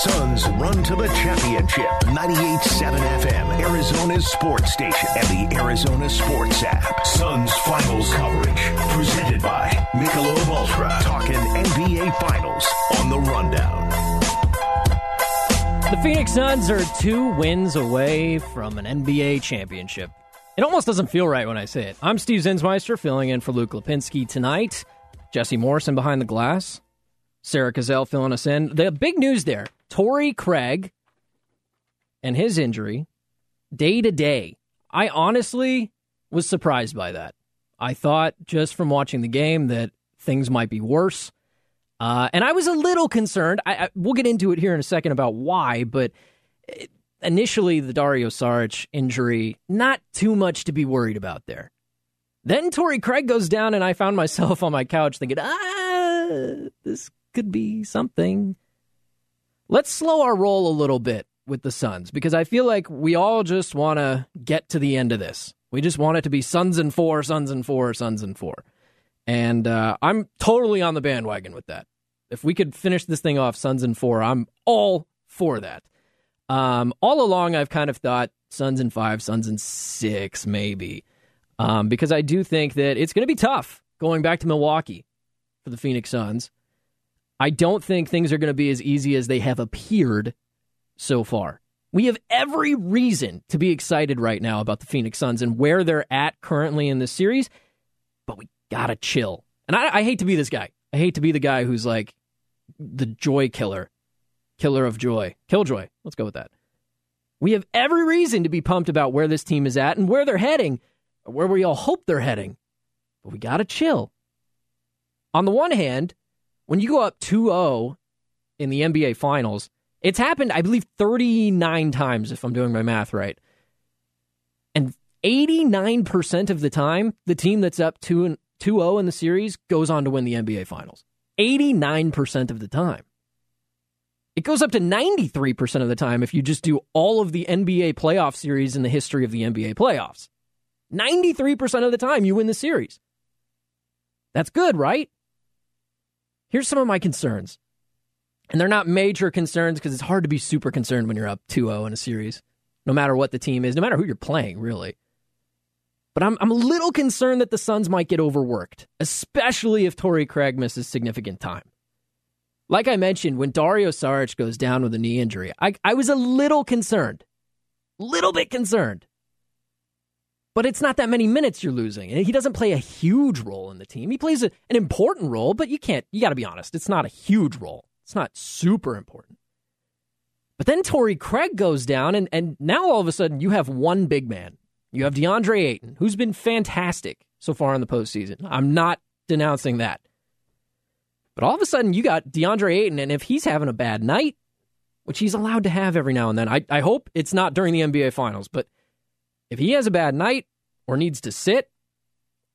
Suns run to the championship. 98.7 FM, Arizona's sports station, and the Arizona Sports app. Suns finals coverage. Presented by Michelob Ultra. Talking NBA Finals on the Rundown. The Phoenix Suns are two wins away from an NBA championship. It almost doesn't feel right when I say it. I'm Steve Zinsmeister, filling in for Luke Lapinski tonight. Jesse Morrison behind the glass. Sarah Cazell filling us in. The big news there Torrey Craig and his injury, day to day. I honestly was surprised by that. I thought just from watching the game that things might be worse. Uh, and I was a little concerned. I, I, we'll get into it here in a second about why, but initially the Dario Saric injury, not too much to be worried about there. Then Torrey Craig goes down, and I found myself on my couch thinking, ah, this could be something. Let's slow our roll a little bit with the Suns because I feel like we all just want to get to the end of this. We just want it to be Suns and four, Suns and four, Suns and four. And uh, I'm totally on the bandwagon with that. If we could finish this thing off Suns and four, I'm all for that. Um, all along, I've kind of thought Suns and five, Suns and six, maybe, um, because I do think that it's going to be tough going back to Milwaukee for the Phoenix Suns. I don't think things are going to be as easy as they have appeared so far. We have every reason to be excited right now about the Phoenix Suns and where they're at currently in the series, but we gotta chill. And I, I hate to be this guy. I hate to be the guy who's like the joy killer, killer of joy, killjoy. Let's go with that. We have every reason to be pumped about where this team is at and where they're heading, where we all hope they're heading, but we gotta chill. On the one hand, when you go up 2 0 in the NBA Finals, it's happened, I believe, 39 times, if I'm doing my math right. And 89% of the time, the team that's up 2 0 in the series goes on to win the NBA Finals. 89% of the time. It goes up to 93% of the time if you just do all of the NBA playoff series in the history of the NBA playoffs. 93% of the time, you win the series. That's good, right? Here's some of my concerns. And they're not major concerns because it's hard to be super concerned when you're up 2 0 in a series, no matter what the team is, no matter who you're playing, really. But I'm, I'm a little concerned that the Suns might get overworked, especially if Torrey Craig misses significant time. Like I mentioned, when Dario Saric goes down with a knee injury, I, I was a little concerned. Little bit concerned. But it's not that many minutes you're losing. And he doesn't play a huge role in the team. He plays a, an important role, but you can't, you got to be honest, it's not a huge role. It's not super important. But then Torrey Craig goes down, and, and now all of a sudden you have one big man. You have DeAndre Ayton, who's been fantastic so far in the postseason. I'm not denouncing that. But all of a sudden you got DeAndre Ayton, and if he's having a bad night, which he's allowed to have every now and then, I, I hope it's not during the NBA Finals, but if he has a bad night or needs to sit,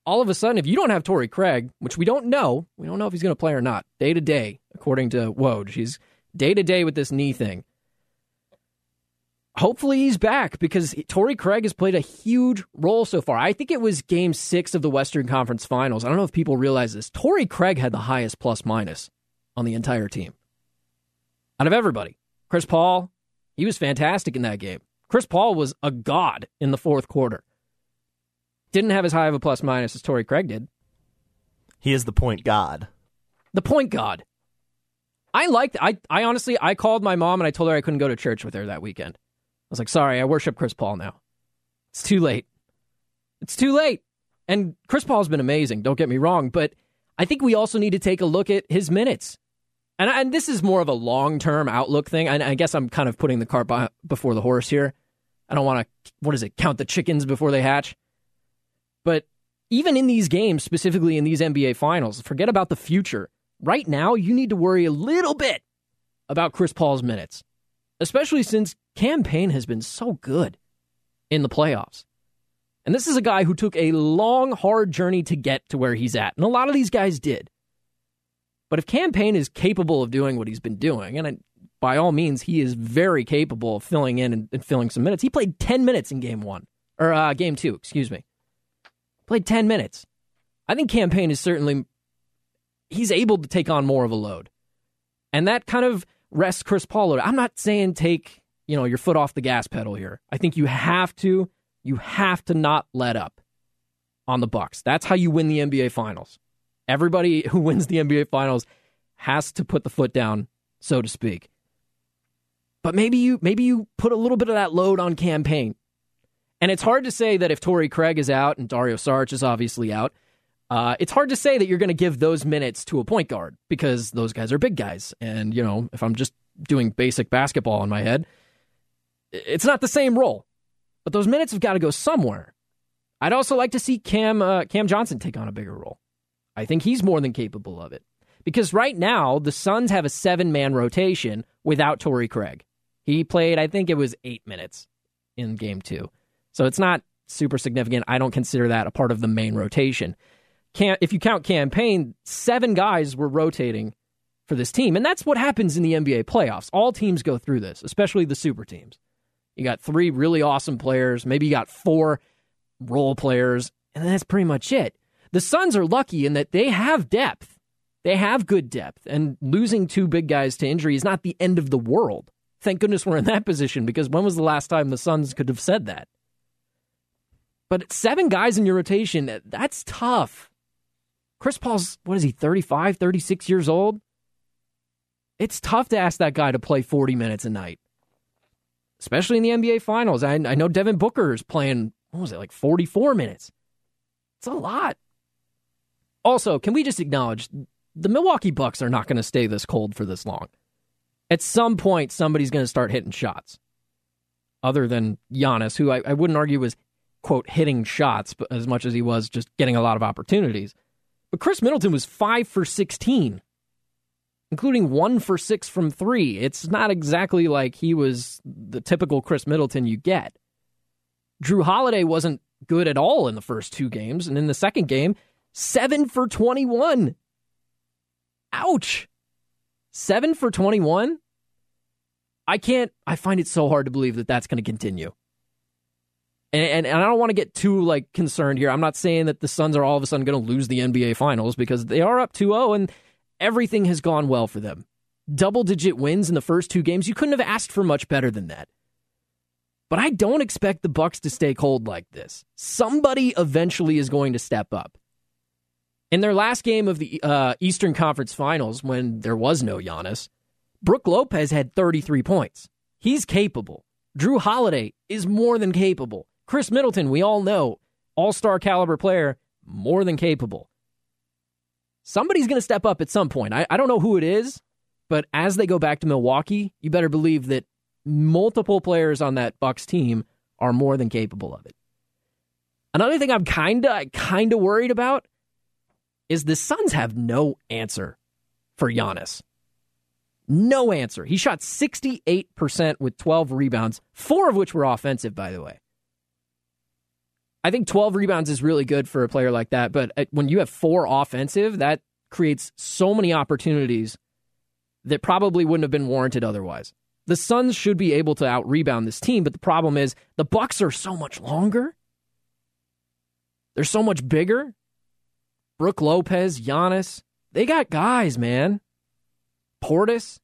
all of a sudden, if you don't have Torrey Craig, which we don't know, we don't know if he's going to play or not, day to day, according to Woj, he's day to day with this knee thing. Hopefully he's back because Torrey Craig has played a huge role so far. I think it was game six of the Western Conference Finals. I don't know if people realize this. Torrey Craig had the highest plus minus on the entire team. Out of everybody. Chris Paul, he was fantastic in that game. Chris Paul was a god in the fourth quarter. Didn't have as high of a plus minus as Torrey Craig did. He is the point god. The point god. I liked I I honestly I called my mom and I told her I couldn't go to church with her that weekend. I was like, sorry, I worship Chris Paul now. It's too late. It's too late. And Chris Paul's been amazing, don't get me wrong, but I think we also need to take a look at his minutes. And, and this is more of a long term outlook thing. And I guess I'm kind of putting the cart before the horse here. I don't want to, what is it, count the chickens before they hatch. But even in these games, specifically in these NBA finals, forget about the future. Right now, you need to worry a little bit about Chris Paul's minutes, especially since Cam Payne has been so good in the playoffs. And this is a guy who took a long, hard journey to get to where he's at. And a lot of these guys did. But if Cam Payne is capable of doing what he's been doing, and by all means, he is very capable of filling in and, and filling some minutes. He played 10 minutes in game one, or uh, game two, excuse me. Played 10 minutes. I think Cam Payne is certainly he's able to take on more of a load. And that kind of rest Chris Paul. I'm not saying take, you know, your foot off the gas pedal here. I think you have to you have to not let up on the Bucks. That's how you win the NBA finals. Everybody who wins the NBA finals has to put the foot down, so to speak. But maybe you maybe you put a little bit of that load on Cam Payne. And it's hard to say that if Torrey Craig is out and Dario Saric is obviously out, uh, it's hard to say that you're going to give those minutes to a point guard because those guys are big guys. And, you know, if I'm just doing basic basketball in my head, it's not the same role. But those minutes have got to go somewhere. I'd also like to see Cam uh, Cam Johnson take on a bigger role. I think he's more than capable of it. Because right now, the Suns have a seven man rotation without Torrey Craig. He played, I think it was eight minutes in game two. So it's not super significant. I don't consider that a part of the main rotation. If you count Cam Payne, seven guys were rotating for this team. And that's what happens in the NBA playoffs. All teams go through this, especially the super teams. You got three really awesome players, maybe you got four role players, and that's pretty much it. The Suns are lucky in that they have depth. They have good depth, and losing two big guys to injury is not the end of the world. Thank goodness we're in that position because when was the last time the Suns could have said that? But seven guys in your rotation, that's tough. Chris Paul's, what is he, 35, 36 years old? It's tough to ask that guy to play 40 minutes a night, especially in the NBA Finals. I, I know Devin Booker is playing, what was it, like 44 minutes? It's a lot. Also, can we just acknowledge the Milwaukee Bucks are not going to stay this cold for this long? At some point, somebody's going to start hitting shots. Other than Giannis, who I, I wouldn't argue was quote hitting shots as much as he was just getting a lot of opportunities. But Khris Middleton was 5 for 16, including 1 for 6 from 3. It's not exactly like he was the typical Khris Middleton you get. Jrue Holiday wasn't good at all in the first two games, and in the second game, 7 for 21. Ouch. 7 for 21? I can't, I find it so hard to believe that that's going to continue. And, and, and I don't want to get too like concerned here. I'm not saying that the Suns are all of a sudden going to lose the NBA Finals because they are up 2-0 and everything has gone well for them. Double digit wins in the first two games. You couldn't have asked for much better than that. But I don't expect the Bucks to stay cold like this. Somebody eventually is going to step up. In their last game of the uh, Eastern Conference Finals, when there was no Giannis, Brook Lopez had 33 points. He's capable. Jrue Holiday is more than capable. Khris Middleton, we all know, all star caliber player, more than capable. Somebody's going to step up at some point. I, I don't know who it is, but as they go back to Milwaukee, you better believe that multiple players on that Bucks team are more than capable of it. Another thing I'm kind of kind of worried about is the Suns have no answer for Giannis. No answer. He shot 68% with 12 rebounds, four of which were offensive, by the way. I think 12 rebounds is really good for a player like that, but uh, when you have four offensive, that creates so many opportunities that probably wouldn't have been warranted otherwise. The Suns should be able to out rebound this team, but the problem is the Bucks are so much longer. They're so much bigger. Brook Lopez, Giannis, they got guys, man. Portis.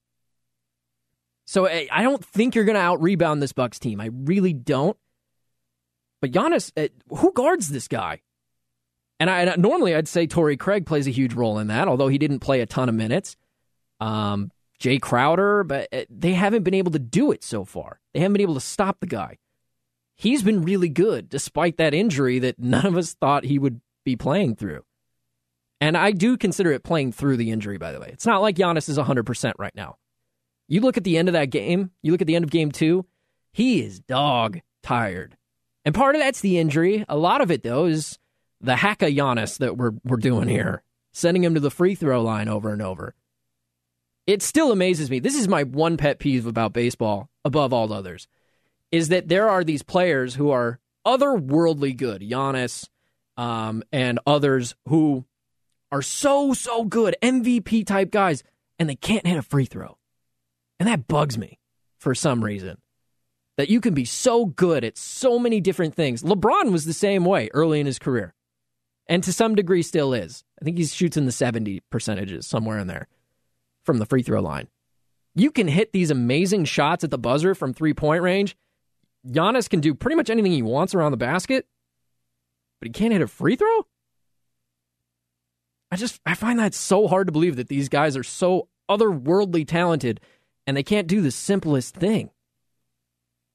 So I don't think you're going to out rebound this Bucks team. I really don't. But Giannis, uh, who guards this guy? And I normally I'd say Torrey Craig plays a huge role in that, although he didn't play a ton of minutes. Um, Jae Crowder, but uh, they haven't been able to do it so far. They haven't been able to stop the guy. He's been really good despite that injury that none of us thought he would be playing through. And I do consider it playing through the injury, by the way. It's not like Giannis is 100% right now. You look at the end of that game, you look at the end of game two, he is dog tired. And part of that's the injury. A lot of it, though, is the hack of Giannis that we're, we're doing here, sending him to the free throw line over and over. It still amazes me. This is my one pet peeve about baseball, above all others, is that there are these players who are otherworldly good, Giannis um, and others who are so, so good, MVP type guys, and they can't hit a free throw. And that bugs me for some reason that you can be so good at so many different things. LeBron was the same way early in his career, and to some degree still is. I think he shoots in the 70 percentages, somewhere in there, from the free throw line. You can hit these amazing shots at the buzzer from three point range. Giannis can do pretty much anything he wants around the basket, but he can't hit a free throw? I just I find that so hard to believe that these guys are so otherworldly talented and they can't do the simplest thing.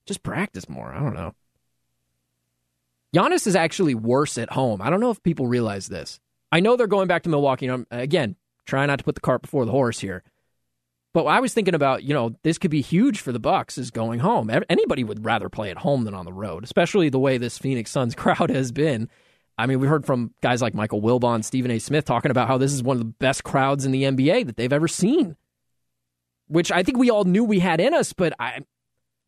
Just practice more. I don't know. Giannis is actually worse at home. I don't know if people realize this. I know they're going back to Milwaukee. again, try not to put the cart before the horse here. But I was thinking about, you know, this could be huge for the Bucks is going home. Anybody would rather play at home than on the road, especially the way this Phoenix Suns crowd has been. I mean, we heard from guys like Michael Wilbon, Stephen A. Smith talking about how this is one of the best crowds in the NBA that they've ever seen. Which I think we all knew we had in us, but I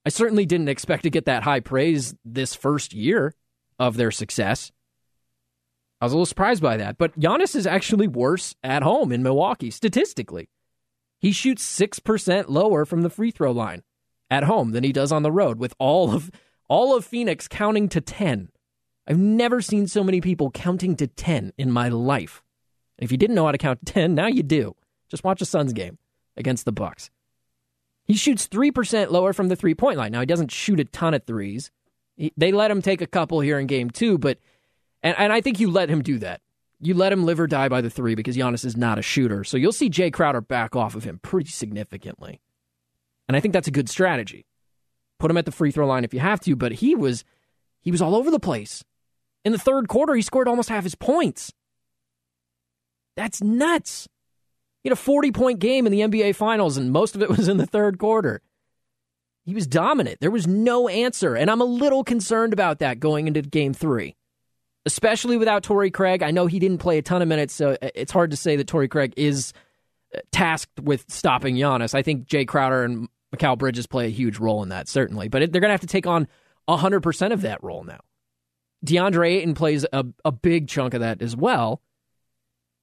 I certainly didn't expect to get that high praise this first year of their success. I was a little surprised by that. But Giannis is actually worse at home in Milwaukee, statistically. He shoots 6% lower from the free throw line at home than he does on the road, with all of all of Phoenix counting to 10. I've never seen so many people counting to 10 in my life. If you didn't know how to count to 10, now you do. Just watch a Suns game against the Bucks. He shoots 3% lower from the three-point line. Now he doesn't shoot a ton of threes. He, they let him take a couple here in game 2, but and, and I think you let him do that. You let him live or die by the three because Giannis is not a shooter. So you'll see Jae Crowder back off of him pretty significantly. And I think that's a good strategy. Put him at the free throw line if you have to, but he was he was all over the place. In the third quarter, he scored almost half his points. That's nuts. He had a 40 point game in the NBA Finals, and most of it was in the third quarter. He was dominant. There was no answer, and I'm a little concerned about that going into game three, especially without Torrey Craig. I know he didn't play a ton of minutes, so it's hard to say that Torrey Craig is uh, tasked with stopping Giannis. I think Jae Crowder and Mikal Bridges play a huge role in that, certainly, but they're going to have to take on 100% of that role now. DeAndre Ayton plays a, a big chunk of that as well.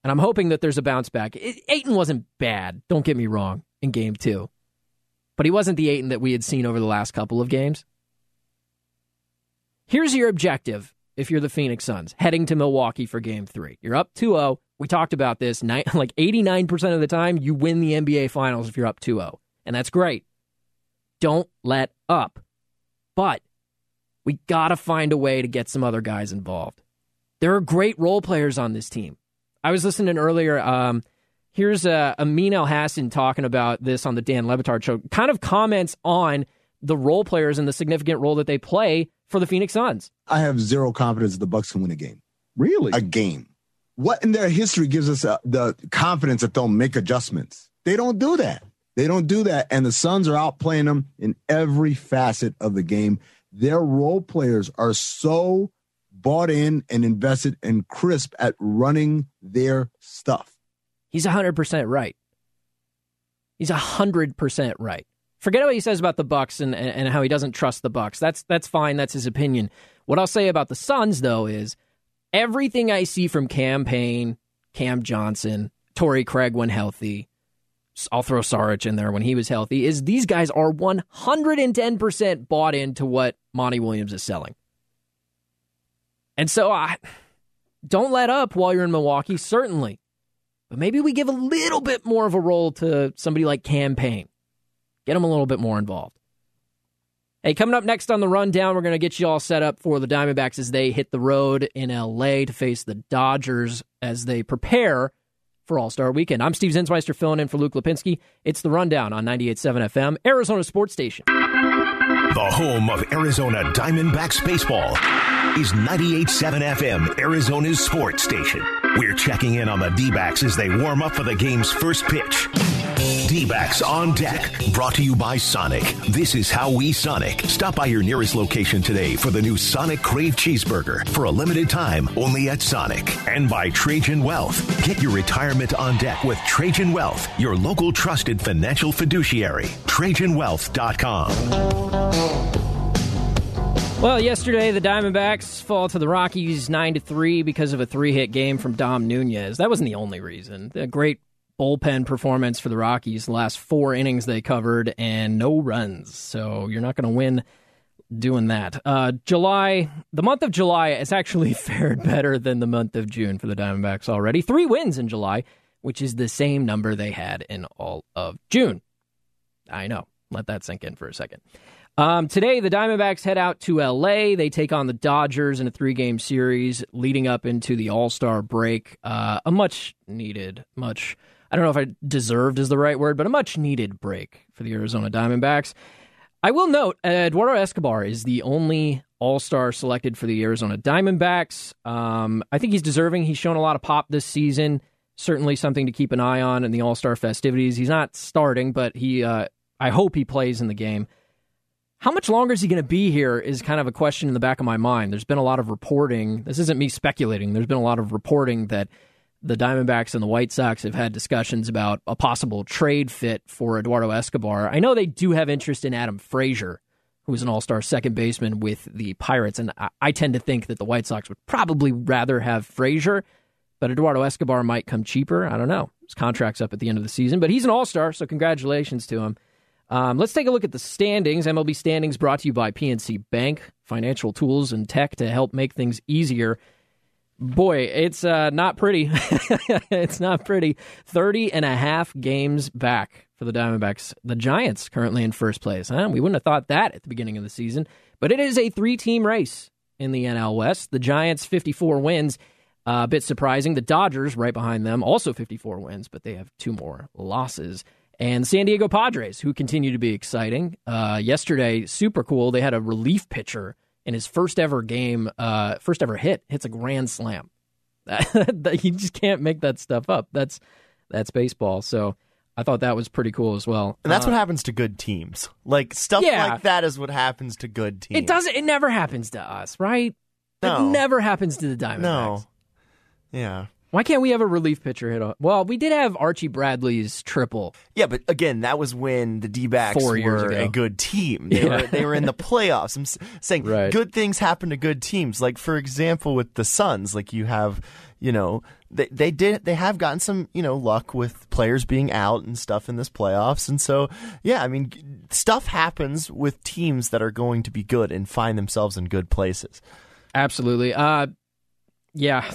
And I'm hoping that there's a bounce back. It, Ayton wasn't bad, don't get me wrong, in game two. But he wasn't the Ayton that we had seen over the last couple of games. Here's your objective if you're the Phoenix Suns heading to Milwaukee for game three. You're up 2 0. We talked about this. Night like 89% of the time, you win the NBA Finals if you're up 2 0. And that's great. Don't let up. But we got to find a way to get some other guys involved. There are great role players on this team. I was listening earlier. Um, here's uh, Amin Elhassan talking about this on the Dan Le Batard show. Kind of comments on the role players and the significant role that they play for the Phoenix Suns. I have zero confidence the Bucks can win a game. Really, a game. What in their history gives us uh, the confidence that they'll make adjustments? They don't do that. They don't do that, and the Suns are outplaying them in every facet of the game their role players are so bought in and invested and crisp at running their stuff. He's 100% right. He's 100% right. Forget what he says about the Bucks and, and how he doesn't trust the Bucks. That's that's fine. That's his opinion. What I'll say about the Suns though is everything I see from Cam Payne, Cam Johnson, Torrey Craig when healthy, I'll throw Saric in there when he was healthy, is these guys are 110% bought into what Monty Williams is selling. And so I don't let up while you're in Milwaukee, certainly. But maybe we give a little bit more of a role to somebody like Cam Payne. Get him a little bit more involved. Hey, coming up next on the rundown, we're going to get you all set up for the Diamondbacks as they hit the road in LA to face the Dodgers as they prepare for All Star Weekend. I'm Steve Zinsmeister filling in for Luke Lapinski. It's the rundown on 98.7 FM, Arizona Sports Station. The home of Arizona Diamondbacks baseball is 98.7 FM, Arizona's sports station. We're checking in on the D backs as they warm up for the game's first pitch. D backs on deck, brought to you by Sonic. This is how we Sonic. Stop by your nearest location today for the new Sonic Crave Cheeseburger for a limited time only at Sonic. And by Trajan Wealth. Get your retirement on deck with Trajan Wealth, your local trusted financial fiduciary. TrajanWealth.com. Well, yesterday the Diamondbacks fall to the Rockies nine to three because of a three-hit game from Dom Nunez. That wasn't the only reason. A great bullpen performance for the Rockies. The last four innings they covered and no runs. So you're not going to win doing that. Uh, July, the month of July has actually fared better than the month of June for the Diamondbacks already. Three wins in July, which is the same number they had in all of June. I know. Let that sink in for a second. Um, today, the Diamondbacks head out to LA. They take on the Dodgers in a three game series leading up into the All Star break. Uh, a much needed, much, I don't know if I deserved is the right word, but a much needed break for the Arizona Diamondbacks. I will note Eduardo Escobar is the only All Star selected for the Arizona Diamondbacks. Um, I think he's deserving. He's shown a lot of pop this season. Certainly something to keep an eye on in the All Star festivities. He's not starting, but he, uh, I hope he plays in the game. How much longer is he going to be here is kind of a question in the back of my mind. There's been a lot of reporting. This isn't me speculating. There's been a lot of reporting that the Diamondbacks and the White Sox have had discussions about a possible trade fit for Eduardo Escobar. I know they do have interest in Adam Frazier, who's an all star second baseman with the Pirates. And I, I, tend to think that the White Sox would probably rather have Frazier, but Eduardo Escobar might come cheaper. I don't know. His contract's up at the end of the season, but he's an all star, so congratulations to him. Um, let's take a look at the standings. MLB standings brought to you by PNC Bank, financial tools and tech to help make things easier. Boy, it's uh, not pretty. it's not pretty. 30 and a half games back for the Diamondbacks. The Giants currently in first place. Huh? We wouldn't have thought that at the beginning of the season, but it is a three team race in the NL West. The Giants, 54 wins. Uh, a bit surprising. The Dodgers, right behind them, also 54 wins, but they have two more losses and San Diego Padres, who continue to be exciting. Uh, yesterday, super cool. They had a relief pitcher in his first ever game, uh, first ever hit, hits a grand slam. you just can't make that stuff up. That's that's baseball. So I thought that was pretty cool as well. And that's uh, what happens to good teams. Like stuff yeah, like that is what happens to good teams. It doesn't. It never happens to us, right? No. It never happens to the Diamondbacks. No. Yeah. Why can't we have a relief pitcher hit? On? Well, we did have Archie Bradley's triple. Yeah, but again, that was when the D backs were ago. a good team. They, yeah. were, they were in the playoffs. I'm saying right. good things happen to good teams. Like, for example, with the Suns, like you have, you know, they, they did they have gotten some you know luck with players being out and stuff in this playoffs and so yeah i mean stuff happens with teams that are going to be good and find themselves in good places absolutely uh yeah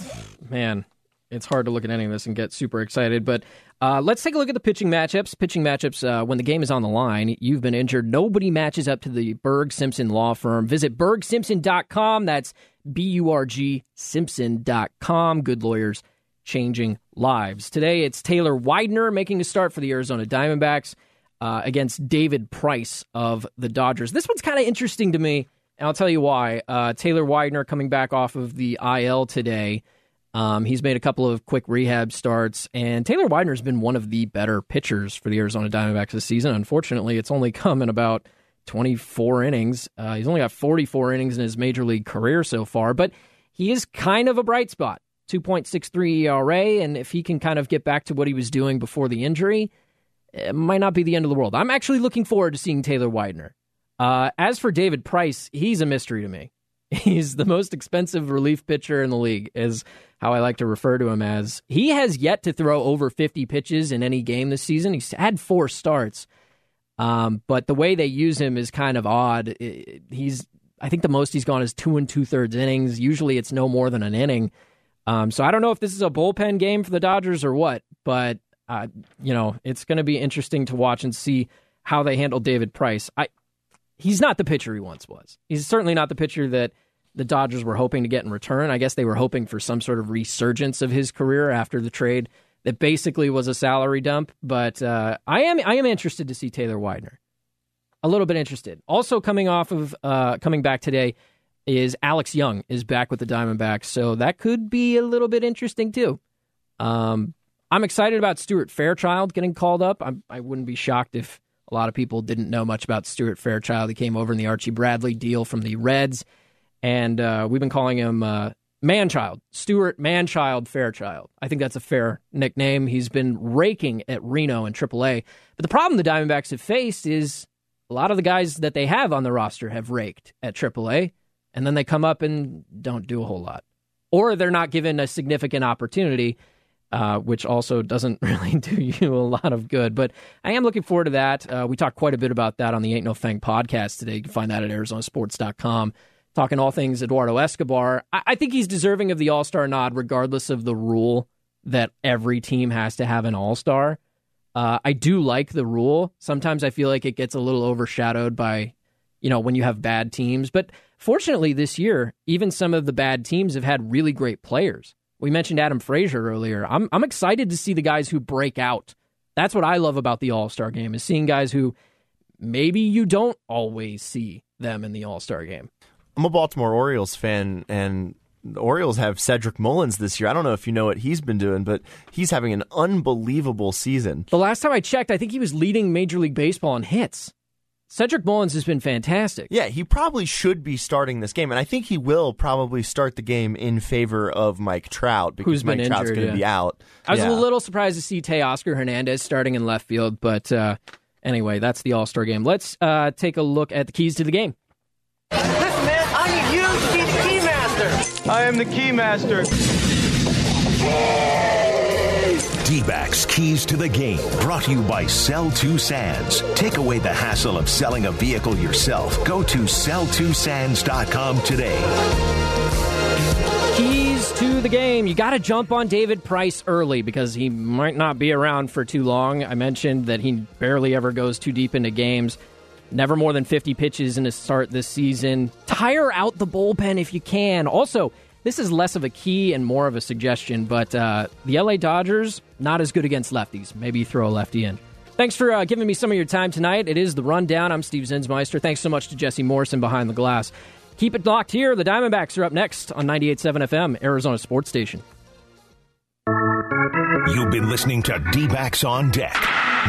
man it's hard to look at any of this and get super excited. But uh, let's take a look at the pitching matchups. Pitching matchups uh, when the game is on the line. You've been injured. Nobody matches up to the Burg Simpson Law Firm. Visit burgsimpson.com. That's B U R G Simpson.com. Good lawyers changing lives. Today it's Taylor Widener making a start for the Arizona Diamondbacks uh, against David Price of the Dodgers. This one's kind of interesting to me, and I'll tell you why. Uh, Taylor Widener coming back off of the IL today. Um, he's made a couple of quick rehab starts, and Taylor Widener's been one of the better pitchers for the Arizona Diamondbacks this season. Unfortunately, it's only come in about 24 innings. Uh, he's only got 44 innings in his major league career so far, but he is kind of a bright spot. 2.63 ERA, and if he can kind of get back to what he was doing before the injury, it might not be the end of the world. I'm actually looking forward to seeing Taylor Widener. Uh, as for David Price, he's a mystery to me. He's the most expensive relief pitcher in the league, is how I like to refer to him as. He has yet to throw over 50 pitches in any game this season. He's had four starts, um, but the way they use him is kind of odd. He's, I think the most he's gone is two and two thirds innings. Usually it's no more than an inning. Um, so I don't know if this is a bullpen game for the Dodgers or what, but uh, you know it's going to be interesting to watch and see how they handle David Price. I he's not the pitcher he once was. He's certainly not the pitcher that the Dodgers were hoping to get in return. I guess they were hoping for some sort of resurgence of his career after the trade that basically was a salary dump. But uh, I am I am interested to see Taylor Widener. A little bit interested. Also coming off of uh, coming back today is Alex Young is back with the Diamondbacks, so that could be a little bit interesting too. Um, I'm excited about Stuart Fairchild getting called up. I'm, I would not be shocked if a lot of people didn't know much about Stuart Fairchild. He came over in the Archie Bradley deal from the Reds and uh, we've been calling him uh, Manchild, Stuart Manchild Fairchild. I think that's a fair nickname. He's been raking at Reno and AAA. But the problem the Diamondbacks have faced is a lot of the guys that they have on the roster have raked at AAA, and then they come up and don't do a whole lot. Or they're not given a significant opportunity, uh, which also doesn't really do you a lot of good. But I am looking forward to that. Uh, we talked quite a bit about that on the Ain't No Fang podcast today. You can find that at ArizonaSports.com talking all things Eduardo Escobar. I, I think he's deserving of the All Star nod, regardless of the rule that every team has to have an All Star. Uh, I do like the rule. Sometimes I feel like it gets a little overshadowed by, you know, when you have bad teams. But fortunately, this year, even some of the bad teams have had really great players. We mentioned Adam Frazier earlier. I'm I'm excited to see the guys who break out. That's what I love about the All Star game is seeing guys who maybe you don't always see them in the All Star game. I'm a Baltimore Orioles fan, and the Orioles have Cedric Mullins this year. I don't know if you know what he's been doing, but he's having an unbelievable season. The last time I checked, I think he was leading Major League Baseball in hits. Cedric Mullins has been fantastic. Yeah, he probably should be starting this game, and I think he will probably start the game in favor of Mike Trout because Who's Mike been Trout's going to yeah. be out. I was yeah. a little surprised to see Teoscar Hernandez starting in left field, but uh, anyway, that's the All Star game. Let's uh, take a look at the keys to the game. I am the key master. D-backs Keys to the Game, brought to you by Sell 2 Sands. Take away the hassle of selling a vehicle yourself. Go to sell2sands.com today. Keys to the game. You got to jump on David Price early because he might not be around for too long. I mentioned that he barely ever goes too deep into games. Never more than 50 pitches in a start this season. Tire out the bullpen if you can. Also, this is less of a key and more of a suggestion, but uh, the LA Dodgers, not as good against lefties. Maybe throw a lefty in. Thanks for uh, giving me some of your time tonight. It is the rundown. I'm Steve Zinsmeister. Thanks so much to Jesse Morrison behind the glass. Keep it locked here. The Diamondbacks are up next on 98.7 FM, Arizona Sports Station. You've been listening to D Backs on Deck,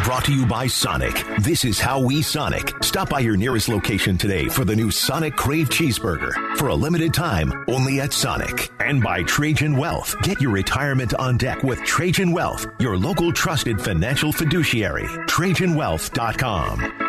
brought to you by Sonic. This is how we Sonic. Stop by your nearest location today for the new Sonic Crave Cheeseburger for a limited time only at Sonic. And by Trajan Wealth. Get your retirement on deck with Trajan Wealth, your local trusted financial fiduciary. TrajanWealth.com.